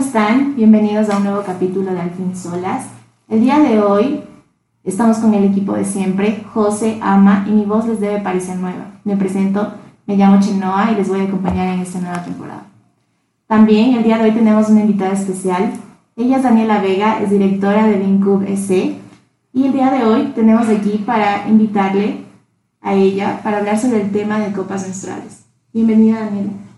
están? Bienvenidos a un nuevo capítulo de Al fin Solas. El día de hoy estamos con el equipo de siempre, José, Ama y mi voz les debe parecer nueva. Me presento, me llamo Chenoa y les voy a acompañar en esta nueva temporada. También el día de hoy tenemos una invitada especial. Ella es Daniela Vega, es directora de Vincub SC y el día de hoy tenemos aquí para invitarle a ella para hablar sobre el tema de copas menstruales. Bienvenida Daniela.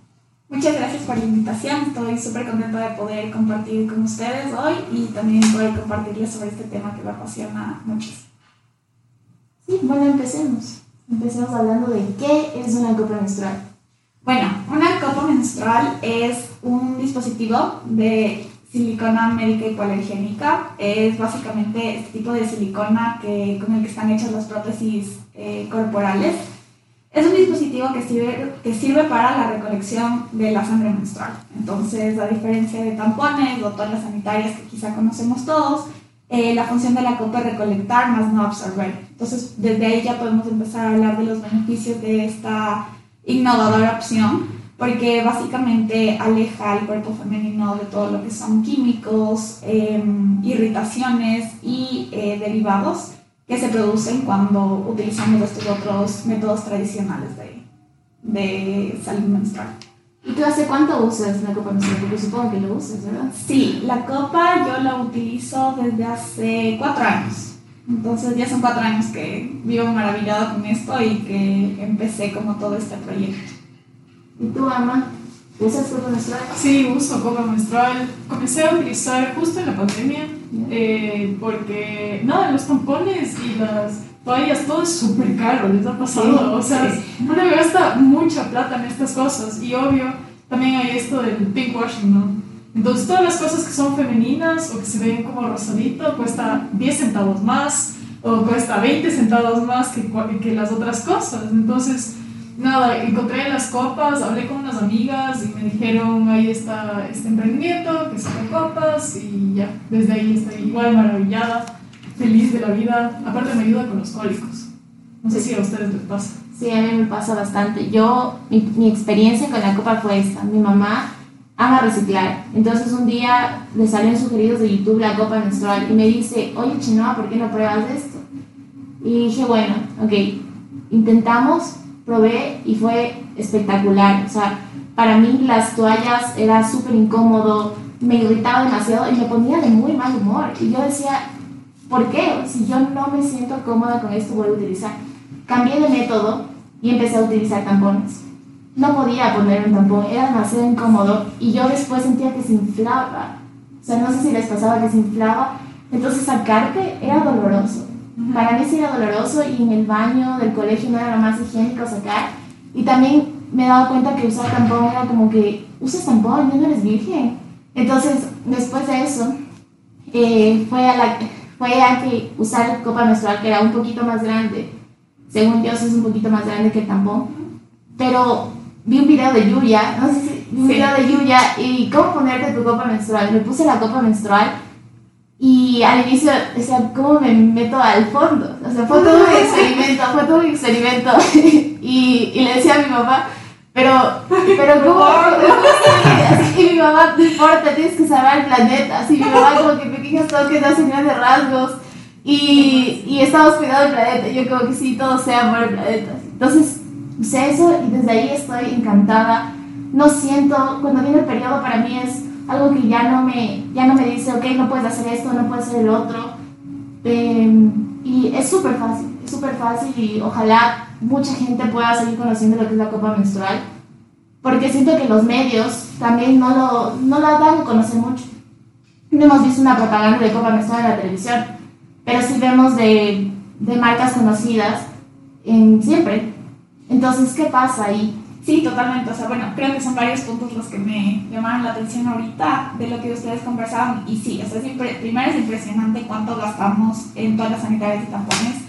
Muchas gracias por la invitación. Estoy súper contenta de poder compartir con ustedes hoy y también poder compartirles sobre este tema que me apasiona muchísimo. Sí, bueno, empecemos. Empecemos hablando de qué es una copa menstrual. Bueno, una copa menstrual es un dispositivo de silicona médica hipoalergénica. Es básicamente este tipo de silicona que, con el que están hechas las prótesis eh, corporales es un dispositivo que sirve, que sirve para la recolección de la sangre menstrual. Entonces, a diferencia de tampones o toallas sanitarias que quizá conocemos todos, eh, la función de la copa es recolectar más no absorber. Entonces, desde ahí ya podemos empezar a hablar de los beneficios de esta innovadora opción, porque básicamente aleja al cuerpo femenino de todo lo que son químicos, em, irritaciones y eh, derivados que se producen cuando utilizamos estos otros métodos tradicionales de, de salud menstrual. ¿Y tú hace cuánto usas la copa menstrual? Porque supongo que lo usas, ¿verdad? Sí, la copa yo la utilizo desde hace cuatro años. Entonces ya son cuatro años que vivo maravillada con esto y que empecé como todo este proyecto. ¿Y tú, Ama? ¿Usas copa menstrual? Sí, uso copa menstrual. Comencé a utilizar justo en la pandemia eh, porque, nada, los tampones y las toallas, todo es súper caro, les ha pasado. o sea, uno gasta mucha plata en estas cosas y obvio, también hay esto del pinkwashing, ¿no? Entonces, todas las cosas que son femeninas o que se ven como rosadito cuesta 10 centavos más o cuesta 20 centavos más que, que las otras cosas. Entonces, nada, encontré las copas, hablé con unas amigas y me dijeron, ahí está este emprendimiento, que son copas y ya, desde ahí estoy igual maravillada, feliz de la vida. Aparte me ayuda con los cólicos. No sé si a ustedes les pasa. Sí, a mí me pasa bastante. Yo, mi, mi experiencia con la copa fue esta. Mi mamá ama reciclar. Entonces un día le salen sugeridos de YouTube la copa menstrual y me dice, oye Chinoa, ¿por qué no pruebas esto? Y dije, bueno, ok, intentamos, probé y fue espectacular. O sea, para mí las toallas era súper incómodo, me irritaba demasiado y me ponía de muy mal humor. Y yo decía, ¿por qué? Si yo no me siento cómoda con esto, voy a utilizar. Cambié de método y empecé a utilizar tampones. No podía poner un tampón, era demasiado incómodo y yo después sentía que se inflaba. O sea, no sé si les pasaba que se inflaba. Entonces sacarte era doloroso. Para mí sí era doloroso y en el baño del colegio no era lo más higiénico sacar. Y también me he dado cuenta que usar tampón era como que, usas tampón, ya no eres virgen. Entonces, después de eso, eh, fue, a la, fue a que usar copa menstrual, que era un poquito más grande. Según Dios es un poquito más grande que el tampón. Pero vi un video de Yuya, no sé si vi un video de Yuya y cómo ponerte tu copa menstrual. Me puse la copa menstrual y al inicio decía, ¿cómo me meto al fondo? O sea, fue todo un experimento, fue todo un experimento. y, y le decía a mi mamá, pero, pero ¿cómo? y mi mamá, no importa, tienes que salvar el planeta. Así mi mamá como que pequeños toques hacen grandes rasgos. Y, y estamos cuidando el planeta. Yo como que sí, todo sea por el planeta. Entonces, sé eso y desde ahí estoy encantada. No siento, cuando viene el periodo para mí es algo que ya no me, ya no me dice, ok, no puedes hacer esto, no puedes hacer el otro. Eh, y es súper fácil, es súper fácil y ojalá mucha gente pueda seguir conociendo lo que es la copa menstrual, porque siento que los medios también no, lo, no la dan a conocer mucho. No hemos visto una propaganda de copa menstrual en la televisión, pero sí vemos de, de marcas conocidas en, siempre. Entonces, ¿qué pasa ahí? Sí, totalmente. O sea, bueno, creo que son varios puntos los que me llamaron la atención ahorita de lo que ustedes conversaban. Y sí, o sea, es primero es impresionante cuánto gastamos en todas las sanitarias y tampones.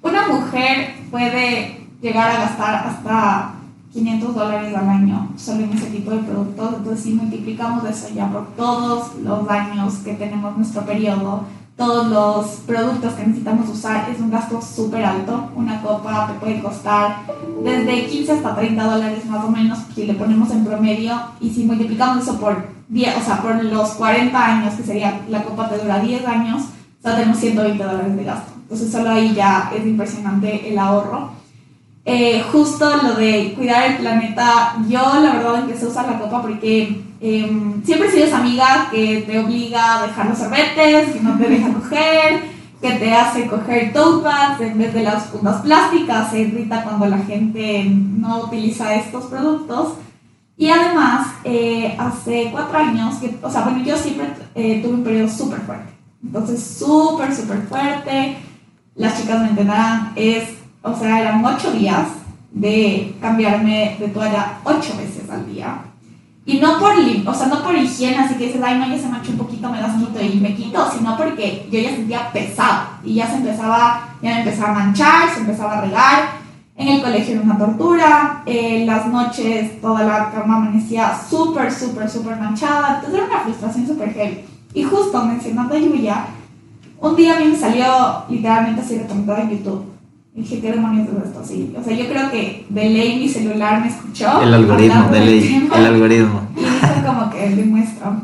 Una mujer puede llegar a gastar hasta 500 dólares al año solo en ese tipo de productos. Entonces, si multiplicamos eso ya por todos los años que tenemos nuestro periodo, todos los productos que necesitamos usar, es un gasto súper alto. Una copa te puede costar desde 15 hasta 30 dólares más o menos si le ponemos en promedio. Y si multiplicamos eso por 10, o sea, por los 40 años, que sería la copa te dura 10 años, sea, tenemos 120 dólares de gasto. Entonces solo ahí ya es impresionante el ahorro. Eh, justo lo de cuidar el planeta, yo la verdad empecé a usar la copa porque em, siempre he sido esa amiga que te obliga a dejar los sorbetes, que no te deja coger, que te hace coger tote bags en vez de las fundas plásticas, se irrita cuando la gente no utiliza estos productos. Y además, eh, hace cuatro años, que, o sea, bueno, yo siempre eh, tuve un periodo súper fuerte. Entonces, súper, súper fuerte. Las chicas me entenderán, es, o sea, eran ocho días de cambiarme de toalla ocho veces al día. Y no por, o sea, no por higiene, así que dices, ay, no, ya se manchó un poquito, me das quito y me quito, sino porque yo ya sentía pesado y ya se empezaba, ya me empezaba a manchar, se empezaba a regar. En el colegio era una tortura, en las noches toda la cama amanecía súper, súper, súper manchada, entonces era una frustración súper heavy. Y justo mencionando a Yuya, un día a mí me salió literalmente así recomendado en YouTube. Y dije, ¿qué demonios es esto? Sí. O sea, yo creo que de ley mi celular me escuchó. El algoritmo, de ley, el algoritmo. Y hizo como que demuestro.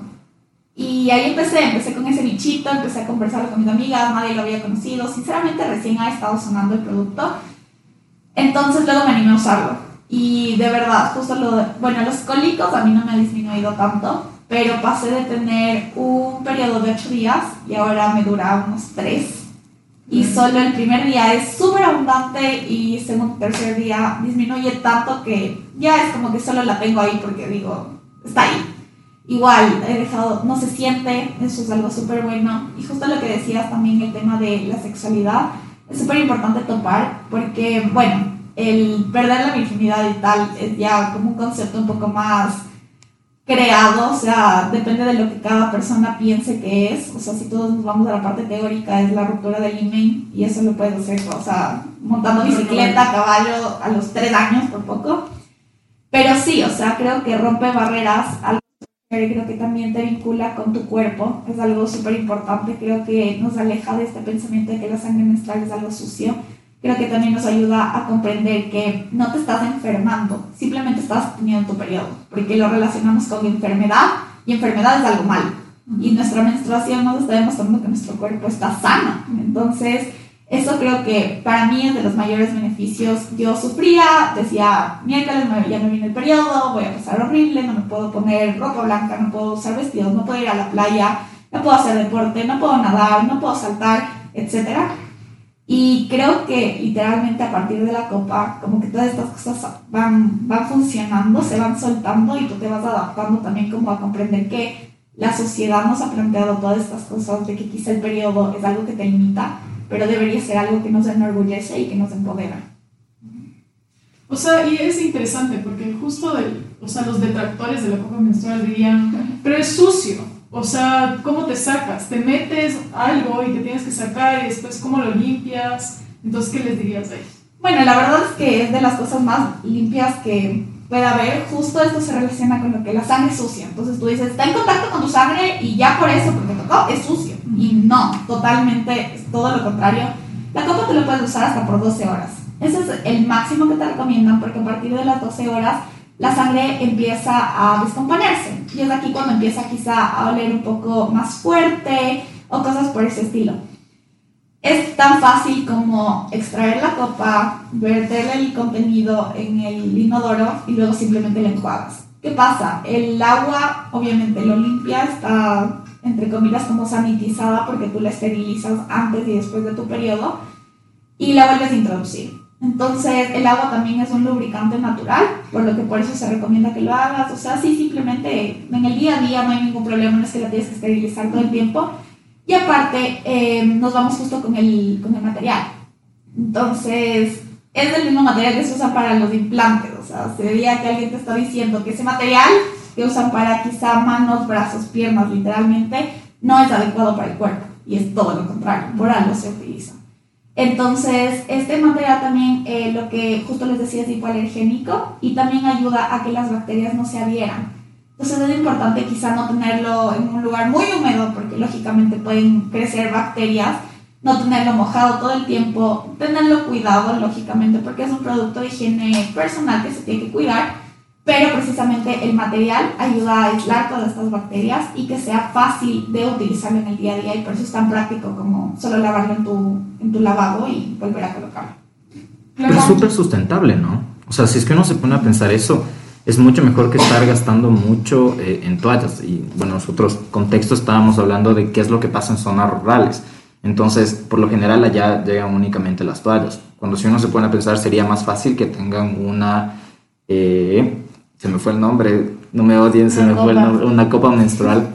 Y ahí empecé, empecé con ese bichito, empecé a conversar con mis amigas, nadie lo había conocido. Sinceramente, recién ha estado sonando el producto. Entonces luego me animé a usarlo. Y de verdad, justo lo... Bueno, los cólicos a mí no me ha disminuido tanto, pero pasé de tener un periodo de 8 días y ahora me dura unos 3. Y solo el primer día es súper abundante y segundo tercer día disminuye tanto que ya es como que solo la tengo ahí porque digo, está ahí. Igual, he dejado, no se siente, eso es algo súper bueno. Y justo lo que decías también, el tema de la sexualidad, es súper importante topar porque, bueno, el perder la virginidad y tal es ya como un concepto un poco más creado, o sea, depende de lo que cada persona piense que es, o sea, si todos nos vamos a la parte teórica, es la ruptura del imen y eso lo puedes hacer, o sea, montando bicicleta, caballo a los tres años por poco, pero sí, o sea, creo que rompe barreras, algo creo que también te vincula con tu cuerpo, es algo súper importante, creo que nos aleja de este pensamiento de que la sangre menstrual es algo sucio, creo que también nos ayuda a comprender que no te estás enfermando, simplemente estás teniendo tu periodo, porque lo relacionamos con enfermedad y enfermedad es algo malo. Y nuestra menstruación nos está demostrando que nuestro cuerpo está sano. Entonces, eso creo que para mí es de los mayores beneficios. Yo sufría, decía, miércoles ya me viene el periodo, voy a pasar horrible, no me puedo poner ropa blanca, no puedo usar vestidos, no puedo ir a la playa, no puedo hacer deporte, no puedo nadar, no puedo saltar, etcétera y creo que literalmente a partir de la copa, como que todas estas cosas van, van funcionando, se van soltando y tú te vas adaptando también como a comprender que la sociedad nos ha planteado todas estas cosas de que quizá el periodo es algo que te limita, pero debería ser algo que nos enorgullece y que nos empodera. O sea, y es interesante porque justo o sea, los detractores de la copa menstrual dirían, pero es sucio. O sea, ¿cómo te sacas? Te metes algo y te tienes que sacar y después cómo lo limpias. Entonces, ¿qué les dirías a ellos? Bueno, la verdad es que es de las cosas más limpias que puede haber. Justo esto se relaciona con lo que la sangre es sucia. Entonces tú dices, está en contacto con tu sangre y ya por eso, porque tocó, es sucio. Y no, totalmente es todo lo contrario. La copa te lo puedes usar hasta por 12 horas. Ese es el máximo que te recomiendan porque a partir de las 12 horas la sangre empieza a descomponerse. Y es aquí cuando empieza quizá a oler un poco más fuerte o cosas por ese estilo. Es tan fácil como extraer la copa, verterle el contenido en el inodoro y luego simplemente le enjuagas. ¿Qué pasa? El agua obviamente lo limpia, está entre comillas como sanitizada porque tú la esterilizas antes y después de tu periodo y la vuelves a introducir. Entonces, el agua también es un lubricante natural, por lo que por eso se recomienda que lo hagas. O sea, sí, simplemente en el día a día no hay ningún problema, no es que la tienes que esterilizar todo el tiempo. Y aparte, eh, nos vamos justo con el, con el material. Entonces, es del mismo material que se usa para los implantes. O sea, se veía que alguien te está diciendo que ese material que usan para quizá manos, brazos, piernas, literalmente, no es adecuado para el cuerpo. Y es todo lo contrario, por algo se utiliza. Entonces, este material también, eh, lo que justo les decía, es hipoalergénico y también ayuda a que las bacterias no se adhieran. Entonces es importante quizá no tenerlo en un lugar muy húmedo porque lógicamente pueden crecer bacterias, no tenerlo mojado todo el tiempo, tenerlo cuidado lógicamente porque es un producto de higiene personal que se tiene que cuidar, pero precisamente el material ayuda a aislar todas estas bacterias y que sea fácil de utilizarlo en el día a día y por eso es tan práctico como solo lavarlo en tu, en tu lavabo y volver a colocarlo. Pero es súper sustentable, ¿no? O sea, si es que uno se pone a pensar eso, es mucho mejor que estar gastando mucho eh, en toallas. Y bueno, nosotros contexto estábamos hablando de qué es lo que pasa en zonas rurales. Entonces, por lo general allá llegan únicamente las toallas. Cuando si uno se pone a pensar, sería más fácil que tengan una... Eh, se me fue el nombre, no me odien, se me fue el nombre, una copa menstrual,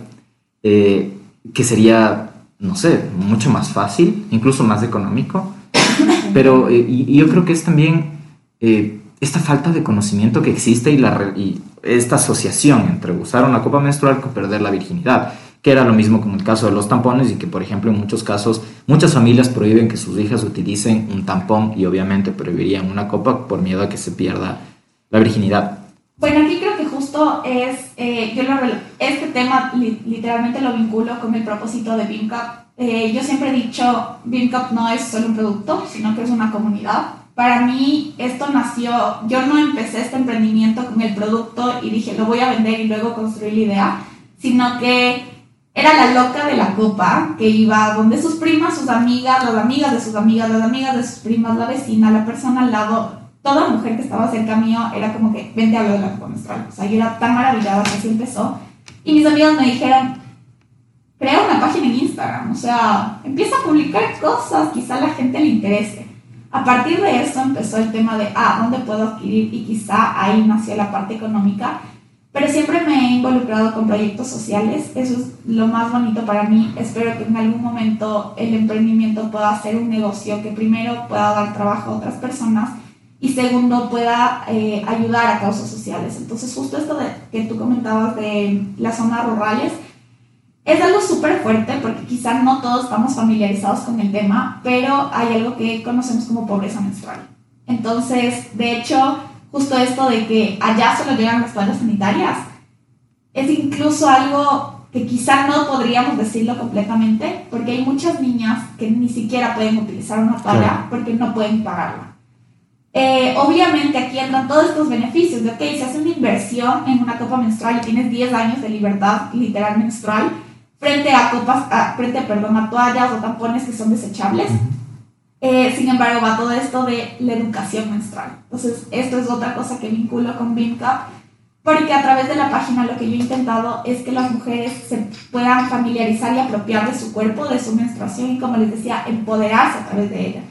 eh, que sería, no sé, mucho más fácil, incluso más económico. Pero eh, y, yo creo que es también eh, esta falta de conocimiento que existe y, la, y esta asociación entre usar una copa menstrual con perder la virginidad, que era lo mismo como el caso de los tampones y que, por ejemplo, en muchos casos, muchas familias prohíben que sus hijas utilicen un tampón y obviamente prohibirían una copa por miedo a que se pierda la virginidad. Bueno, aquí creo que justo es, eh, yo lo, este tema literalmente lo vinculo con el propósito de BIMCAP. Eh, yo siempre he dicho, BIMCAP no es solo un producto, sino que es una comunidad. Para mí esto nació, yo no empecé este emprendimiento con el producto y dije, lo voy a vender y luego construir la idea, sino que era la loca de la copa que iba donde sus primas, sus amigas, las amigas de sus amigas, las amigas de sus primas, la vecina, la persona al lado, toda mujer que estaba cerca mío era como que, vente a hablar de la menstrual. O sea, yo era tan maravillada que así empezó. Y mis amigos me dijeron, crea una página en Instagram, o sea, empieza a publicar cosas, quizá a la gente le interese. A partir de eso empezó el tema de, ah, ¿dónde puedo adquirir? Y quizá ahí nació la parte económica. Pero siempre me he involucrado con proyectos sociales, eso es lo más bonito para mí. Espero que en algún momento el emprendimiento pueda ser un negocio que primero pueda dar trabajo a otras personas y segundo pueda eh, ayudar a causas sociales. Entonces justo esto de, que tú comentabas de las zonas rurales es algo súper fuerte porque quizás no todos estamos familiarizados con el tema, pero hay algo que conocemos como pobreza menstrual. Entonces, de hecho, justo esto de que allá solo llegan las toallas sanitarias es incluso algo que quizá no podríamos decirlo completamente porque hay muchas niñas que ni siquiera pueden utilizar una toalla porque no pueden pagarla. Eh, obviamente aquí entran todos estos beneficios de, ok, si haces una inversión en una copa menstrual y tienes 10 años de libertad literal menstrual, frente a copas, frente, perdón, a toallas o tampones que son desechables. Eh, sin embargo, va todo esto de la educación menstrual. Entonces, esto es otra cosa que vinculo con BIMCAP, porque a través de la página lo que yo he intentado es que las mujeres se puedan familiarizar y apropiar de su cuerpo, de su menstruación y, como les decía, empoderarse a través de ella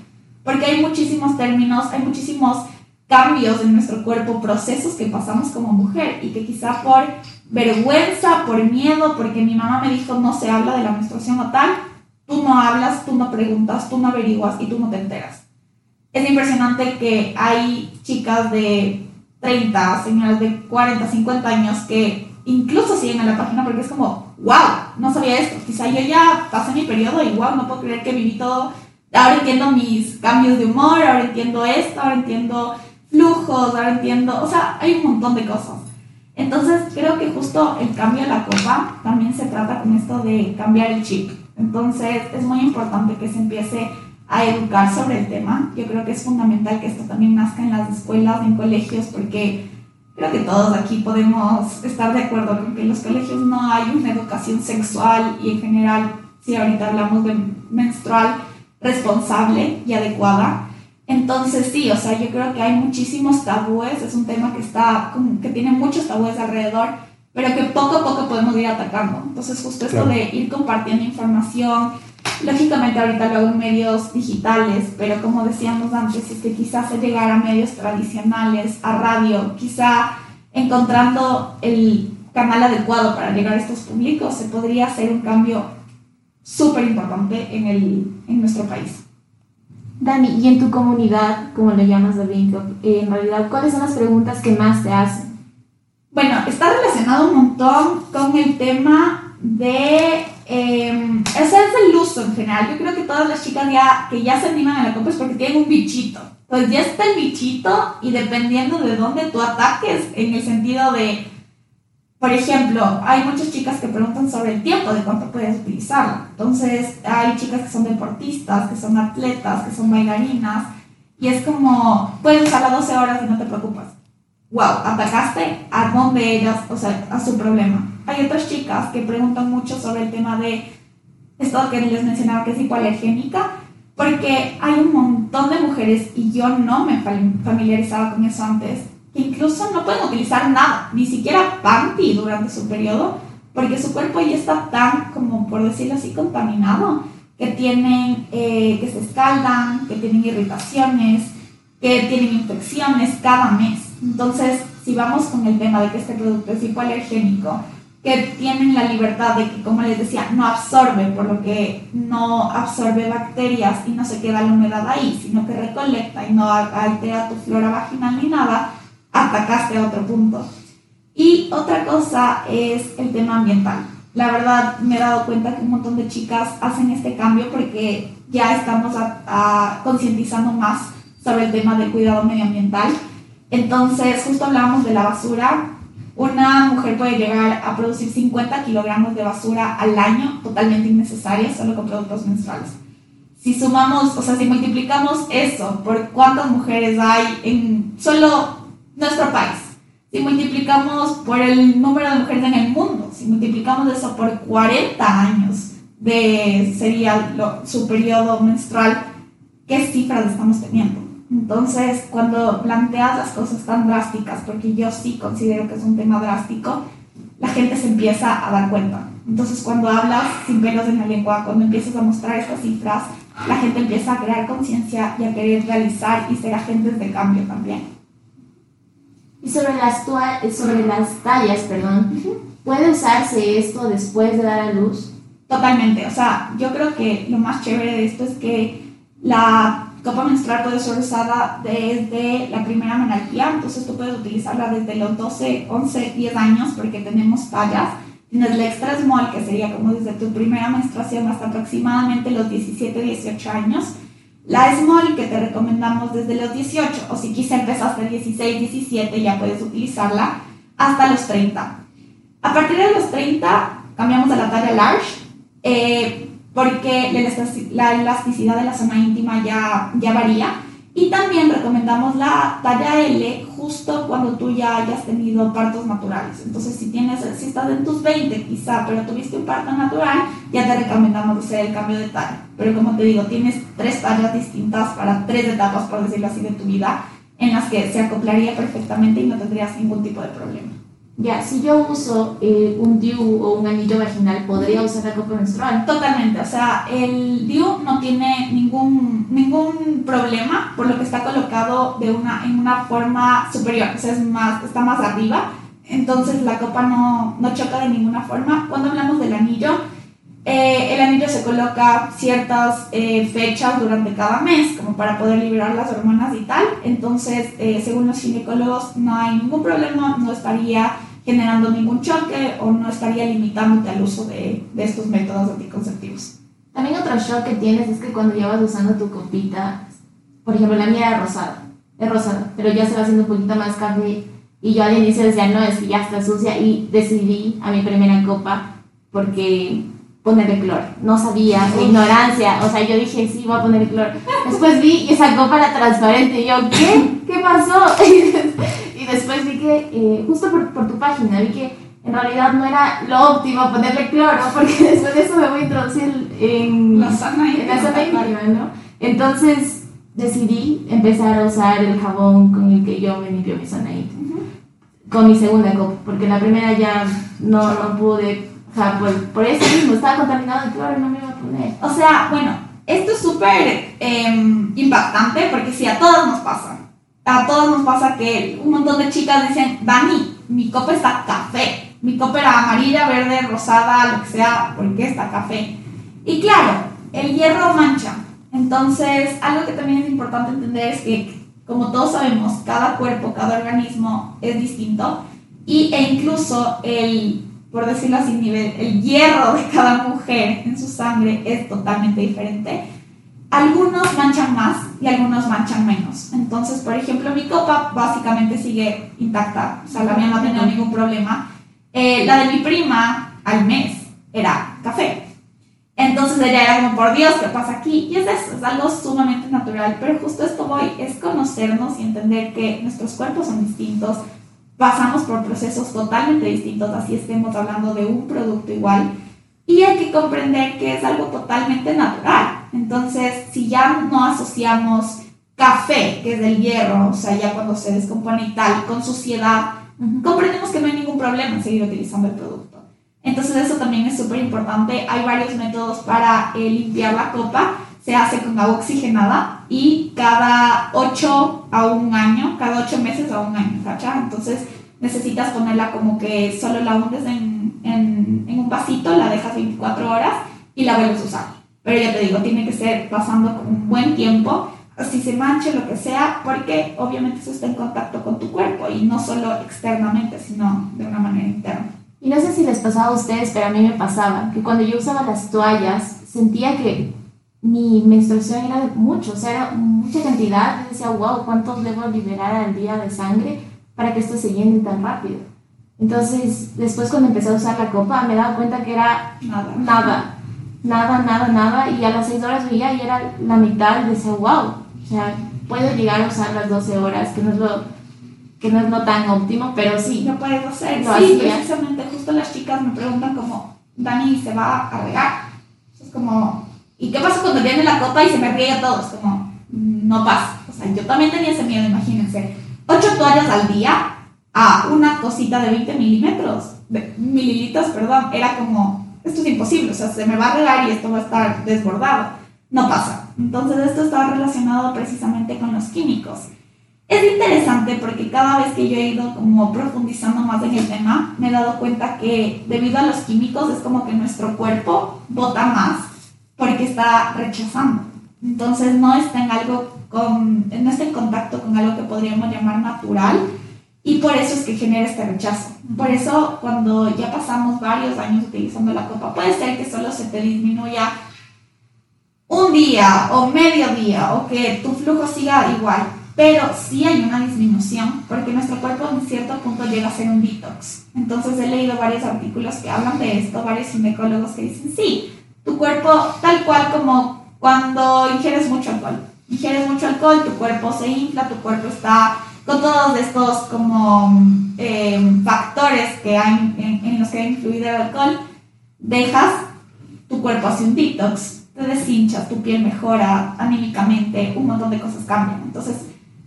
porque hay muchísimos términos, hay muchísimos cambios en nuestro cuerpo, procesos que pasamos como mujer y que quizá por vergüenza, por miedo, porque mi mamá me dijo no se habla de la menstruación o tal, tú no hablas, tú no preguntas, tú no averiguas y tú no te enteras. Es impresionante que hay chicas de 30, señoras de 40, 50 años que incluso siguen en la página porque es como, wow, no sabía esto, quizá yo ya pasé mi periodo y wow, no puedo creer que viví todo ahora entiendo mis cambios de humor, ahora entiendo esto, ahora entiendo flujos, ahora entiendo, o sea, hay un montón de cosas. Entonces creo que justo el cambio de la copa también se trata con esto de cambiar el chip. Entonces es muy importante que se empiece a educar sobre el tema. Yo creo que es fundamental que esto también nazca en las escuelas, en colegios, porque creo que todos aquí podemos estar de acuerdo con que en los colegios no hay una educación sexual y en general, si ahorita hablamos de menstrual, responsable y adecuada. Entonces sí, o sea, yo creo que hay muchísimos tabúes, es un tema que, está, que tiene muchos tabúes alrededor, pero que poco a poco podemos ir atacando. Entonces justo esto de ir compartiendo información, lógicamente ahorita lo hago en medios digitales, pero como decíamos antes, es que quizás llegar a medios tradicionales, a radio, quizá encontrando el canal adecuado para llegar a estos públicos, se podría hacer un cambio súper importante en, el, en nuestro país. Dani, y en tu comunidad, como le llamas a en realidad, ¿cuáles son las preguntas que más te hacen? Bueno, está relacionado un montón con el tema de... Eh, ese es el uso en general. Yo creo que todas las chicas ya, que ya se animan a la compra es porque tienen un bichito. Pues ya está el bichito y dependiendo de dónde tú ataques, en el sentido de por ejemplo, hay muchas chicas que preguntan sobre el tiempo, de cuánto puedes utilizarla. Entonces, hay chicas que son deportistas, que son atletas, que son bailarinas, y es como, puedes usarla 12 horas y no te preocupas. wow, atacaste a donde ellas, o sea, a su problema. Hay otras chicas que preguntan mucho sobre el tema de esto que les mencionaba que es hipoalergénica, porque hay un montón de mujeres, y yo no me familiarizaba con eso antes, incluso no pueden utilizar nada, ni siquiera panty durante su periodo, porque su cuerpo ya está tan, como por decirlo así, contaminado, que tienen, eh, que se escaldan, que tienen irritaciones, que tienen infecciones cada mes. Entonces, si vamos con el tema de que este producto es hipoalergénico, que tienen la libertad de que, como les decía, no absorbe, por lo que no absorbe bacterias y no se queda la humedad ahí, sino que recolecta y no altera tu flora vaginal ni nada, atacaste a otro punto. Y otra cosa es el tema ambiental. La verdad me he dado cuenta que un montón de chicas hacen este cambio porque ya estamos concientizando más sobre el tema del cuidado medioambiental. Entonces, justo hablábamos de la basura. Una mujer puede llegar a producir 50 kilogramos de basura al año, totalmente innecesaria, solo con productos menstruales. Si sumamos, o sea, si multiplicamos eso por cuántas mujeres hay en solo nuestro país, si multiplicamos por el número de mujeres en el mundo, si multiplicamos eso por 40 años de sería su periodo menstrual, ¿qué cifras estamos teniendo? Entonces, cuando planteas las cosas tan drásticas, porque yo sí considero que es un tema drástico, la gente se empieza a dar cuenta. Entonces, cuando hablas sin pelos en la lengua, cuando empiezas a mostrar estas cifras, la gente empieza a crear conciencia y a querer realizar y ser agentes de cambio también. Y sobre las, sobre las tallas, perdón, ¿puede usarse esto después de dar a luz? Totalmente, o sea, yo creo que lo más chévere de esto es que la copa menstrual puede ser usada desde la primera menarquía, entonces tú puedes utilizarla desde los 12, 11, 10 años porque tenemos tallas. Tienes la extra small, que sería como desde tu primera menstruación hasta aproximadamente los 17, 18 años. La Small que te recomendamos desde los 18 o si quizá empezaste 16, 17 ya puedes utilizarla hasta los 30. A partir de los 30 cambiamos a la talla large eh, porque la elasticidad de la zona íntima ya, ya varía y también recomendamos la talla L justo cuando tú ya hayas tenido partos naturales. Entonces, si, tienes, si estás en tus 20 quizá, pero tuviste un parto natural, ya te recomendamos hacer el cambio de talla. Pero como te digo, tienes tres tallas distintas para tres etapas, por decirlo así, de tu vida, en las que se acoplaría perfectamente y no tendrías ningún tipo de problema. Ya, si yo uso eh, un DIU o un anillo vaginal, ¿podría usar la copa menstrual? Totalmente, o sea, el DIU no tiene ningún, ningún problema por lo que está colocado de una, en una forma superior, o sea, es más, está más arriba, entonces la copa no, no choca de ninguna forma. Cuando hablamos del anillo, eh, el anillo se coloca ciertas eh, fechas durante cada mes, como para poder liberar las hormonas y tal. Entonces, eh, según los ginecólogos, no hay ningún problema, no estaría generando ningún choque o no estaría limitándote al uso de, de estos métodos anticonceptivos. También otro shock que tienes es que cuando llevas usando tu copita, por ejemplo, la mía era rosada, es rosada, pero ya se va haciendo un poquito más café. Y yo al inicio decía, no, es que ya está sucia. Y decidí a mi primera copa porque ponerle cloro. No sabía, ignorancia. O sea, yo dije, sí, voy a poner cloro. Después vi y esa copa era transparente. Y yo, ¿qué? ¿Qué pasó? y después vi que, eh, justo por, por, tu página, vi que en realidad no era lo óptimo ponerle cloro, porque después de eso me voy a introducir en la zona íntima, ¿no? Entonces decidí empezar a usar el jabón con el que yo me limpio mi zona íntima. Con mi segunda copa, porque la primera ya no, no pude o sea, por, por eso mismo, estaba contaminado de cloro y no me iba a poner. O sea, bueno, esto es súper eh, impactante porque sí, a todas nos pasa. A todas nos pasa que un montón de chicas dicen, Dani, mi copa está café. Mi copa era amarilla, verde, rosada, lo que sea, ¿por qué está café? Y claro, el hierro mancha. Entonces, algo que también es importante entender es que, como todos sabemos, cada cuerpo, cada organismo es distinto y, e incluso el por decirlo así, nivel, el hierro de cada mujer en su sangre es totalmente diferente. Algunos manchan más y algunos manchan menos. Entonces, por ejemplo, mi copa básicamente sigue intacta, o sea, la mía no ha tenido ningún problema. Eh, la de mi prima al mes era café. Entonces ella era como, por Dios, ¿qué pasa aquí? Y es eso, es algo sumamente natural, pero justo esto voy, es conocernos y entender que nuestros cuerpos son distintos, pasamos por procesos totalmente distintos, así estemos hablando de un producto igual, y hay que comprender que es algo totalmente natural. Entonces, si ya no asociamos café, que es del hierro, o sea, ya cuando se descompone y tal, con suciedad, comprendemos que no hay ningún problema en seguir utilizando el producto. Entonces eso también es súper importante. Hay varios métodos para eh, limpiar la copa. Se hace con agua oxigenada y cada 8 a un año, cada 8 meses a un año, ¿cachai? Entonces necesitas ponerla como que solo la hundes en, en, en, un vasito, la dejas 24 horas y la vuelves a usar. Pero ya te digo, tiene que ser pasando un buen tiempo si se manche, lo que sea, porque obviamente eso está en contacto con tu cuerpo y no solo externamente, sino de una manera interna. Y no sé si les pasaba a ustedes, pero a mí me pasaba que cuando yo usaba las toallas sentía que mi menstruación era mucho, o sea, era mucha cantidad. decía, wow, ¿cuántos debo liberar al día de sangre para que esto se llene tan rápido? Entonces, después cuando empecé a usar la copa, me daba cuenta que era nada, nada, nada, nada, nada. Y a las 6 horas veía y era la mitad y decía, wow, o sea, puedo llegar a usar las 12 horas, que no es lo, que no es lo tan óptimo, pero sí. Lo puedes hacer. sí, precisamente, justo las chicas me preguntan como, Dani, ¿se va a regar? Es como, ¿y qué pasa cuando viene la copa y se me riega todo? Es como, no pasa. O sea, yo también tenía ese miedo, imagínense. 8 toallas al día a una cosita de 20 milímetros, de, mililitros, perdón, era como, esto es imposible, o sea, se me va a regar y esto va a estar desbordado no pasa. Entonces esto está relacionado precisamente con los químicos. Es interesante porque cada vez que yo he ido como profundizando más en el tema, me he dado cuenta que debido a los químicos es como que nuestro cuerpo bota más porque está rechazando. Entonces no está en algo con, no está en contacto con algo que podríamos llamar natural y por eso es que genera este rechazo. Por eso cuando ya pasamos varios años utilizando la copa, puede ser que solo se te disminuya un día o medio día o que tu flujo siga igual, pero sí hay una disminución porque nuestro cuerpo en cierto punto llega a ser un detox. Entonces he leído varios artículos que hablan de esto, varios ginecólogos que dicen, sí, tu cuerpo tal cual como cuando ingieres mucho alcohol. Ingieres mucho alcohol, tu cuerpo se infla, tu cuerpo está con todos estos como eh, factores que hay en, en los que ha influido el alcohol, dejas, tu cuerpo hace un detox te deshinchas, tu piel mejora anímicamente, un montón de cosas cambian. Entonces,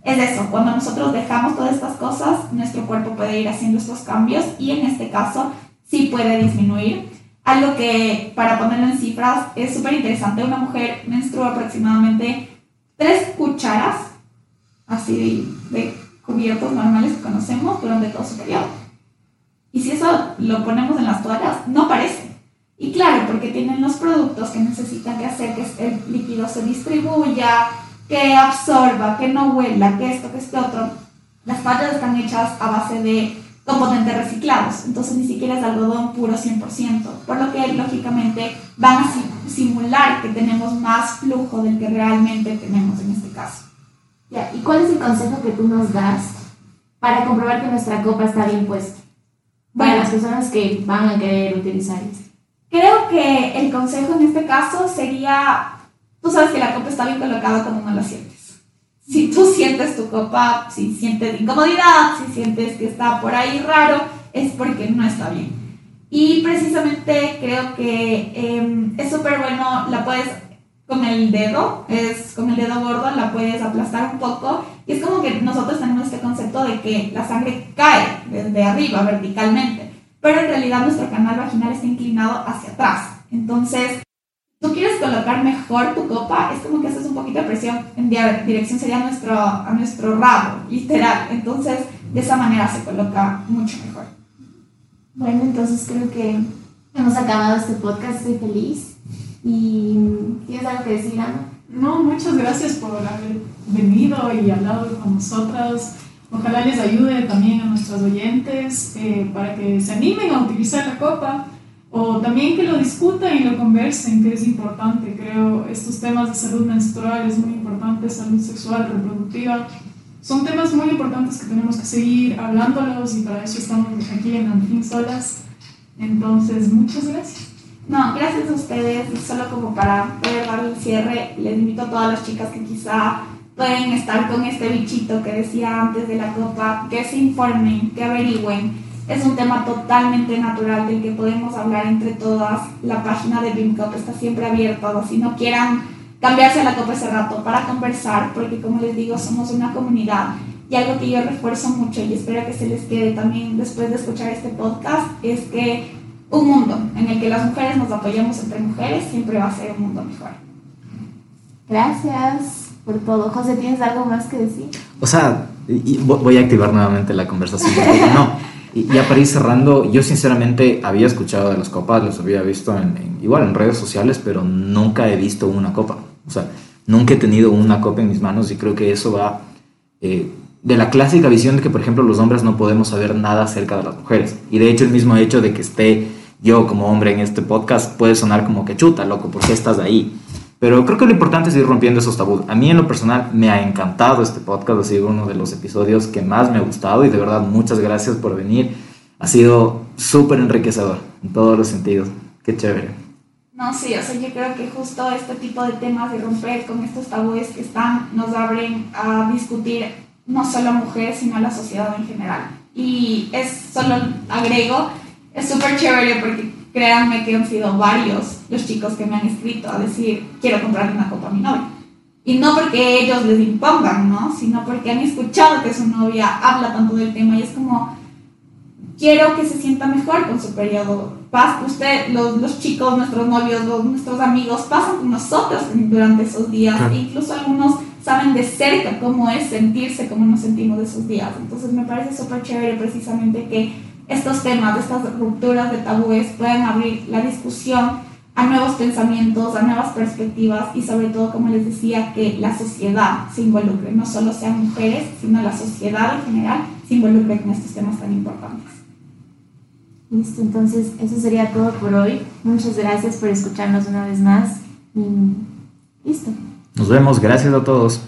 es eso, cuando nosotros dejamos todas estas cosas, nuestro cuerpo puede ir haciendo estos cambios y en este caso sí puede disminuir. Algo que, para ponerlo en cifras, es súper interesante. Una mujer menstrua aproximadamente 3 cucharas, así de, de cubiertos normales que conocemos durante todo su periodo. Y si eso lo ponemos en las toallas, no parece. Y claro, porque tienen los productos que necesitan que hacer que el líquido se distribuya, que absorba, que no huela, que esto, que este otro. Las patas están hechas a base de componentes reciclados, entonces ni siquiera es algodón puro 100%, por lo que lógicamente van a simular que tenemos más flujo del que realmente tenemos en este caso. Ya, ¿y cuál es el consejo que tú nos das para comprobar que nuestra copa está bien puesta? Para las personas que van a querer utilizar esto. Creo que el consejo en este caso sería, tú sabes que la copa está bien colocada cuando no la sientes. Si tú sientes tu copa, si sientes incomodidad, si sientes que está por ahí raro, es porque no está bien. Y precisamente creo que em, es súper bueno, la puedes con el dedo, es con el dedo gordo, la puedes aplastar un poco. Y es como que nosotros tenemos este concepto de que la sangre cae desde arriba verticalmente pero en realidad nuestro canal vaginal está inclinado hacia atrás. Entonces, tú quieres colocar mejor tu copa, es como que haces un poquito de presión en dirección sería nuestro, a nuestro rabo, literal. Entonces, de esa manera se coloca mucho mejor. Bueno, entonces creo que hemos acabado este podcast, estoy feliz. ¿Y tienes algo que decir, Ana? No, muchas gracias por haber venido y hablado con nosotras. Ojalá les ayude también a nuestros oyentes eh, para que se animen a utilizar la copa o también que lo discutan y lo conversen, que es importante. Creo estos temas de salud menstrual es muy importante, salud sexual, reproductiva. Son temas muy importantes que tenemos que seguir hablándolos y para eso estamos aquí en Anfin Solas. Entonces, muchas gracias. No, gracias a ustedes. Solo como para poder dar el cierre, les invito a todas las chicas que quizá pueden estar con este bichito que decía antes de la copa, que se informen, que averigüen. Es un tema totalmente natural del que podemos hablar entre todas. La página de BIMCOP está siempre abierta, si no quieran cambiarse la copa ese rato para conversar, porque como les digo, somos una comunidad. Y algo que yo refuerzo mucho y espero que se les quede también después de escuchar este podcast es que un mundo en el que las mujeres nos apoyamos entre mujeres siempre va a ser un mundo mejor. Gracias por todo. José, ¿tienes algo más que decir? O sea, voy a activar nuevamente la conversación. no, y ya para ir cerrando, yo sinceramente había escuchado de las copas, los había visto en, igual en redes sociales, pero nunca he visto una copa. O sea, nunca he tenido una copa en mis manos y creo que eso va eh, de la clásica visión de que, por ejemplo, los hombres no podemos saber nada acerca de las mujeres. Y de hecho el mismo hecho de que esté yo como hombre en este podcast puede sonar como que chuta, loco, ¿por qué estás ahí? Pero creo que lo importante es ir rompiendo esos tabús. A mí en lo personal me ha encantado este podcast, ha sido uno de los episodios que más me ha gustado y de verdad muchas gracias por venir. Ha sido súper enriquecedor en todos los sentidos. Qué chévere. No, sí, o sea, yo creo que justo este tipo de temas de romper con estos tabúes que están nos abren a discutir no solo a mujeres, sino a la sociedad en general. Y es solo agrego es súper chévere porque créanme que han sido varios los chicos que me han escrito a decir, quiero comprarle una copa a mi novia. Y no porque ellos les impongan, ¿no? Sino porque han escuchado que su novia habla tanto del tema y es como, quiero que se sienta mejor con su periodo. Paz, usted, los, los chicos, nuestros novios, los, nuestros amigos pasan con nosotros durante esos días. E incluso algunos saben de cerca cómo es sentirse, cómo nos sentimos de esos días. Entonces me parece súper chévere precisamente que estos temas, estas rupturas de tabúes puedan abrir la discusión a nuevos pensamientos, a nuevas perspectivas y sobre todo, como les decía, que la sociedad se involucre, no solo sean mujeres, sino la sociedad en general se involucre en estos temas tan importantes. Listo, entonces eso sería todo por hoy. Muchas gracias por escucharnos una vez más y listo. Nos vemos, gracias a todos.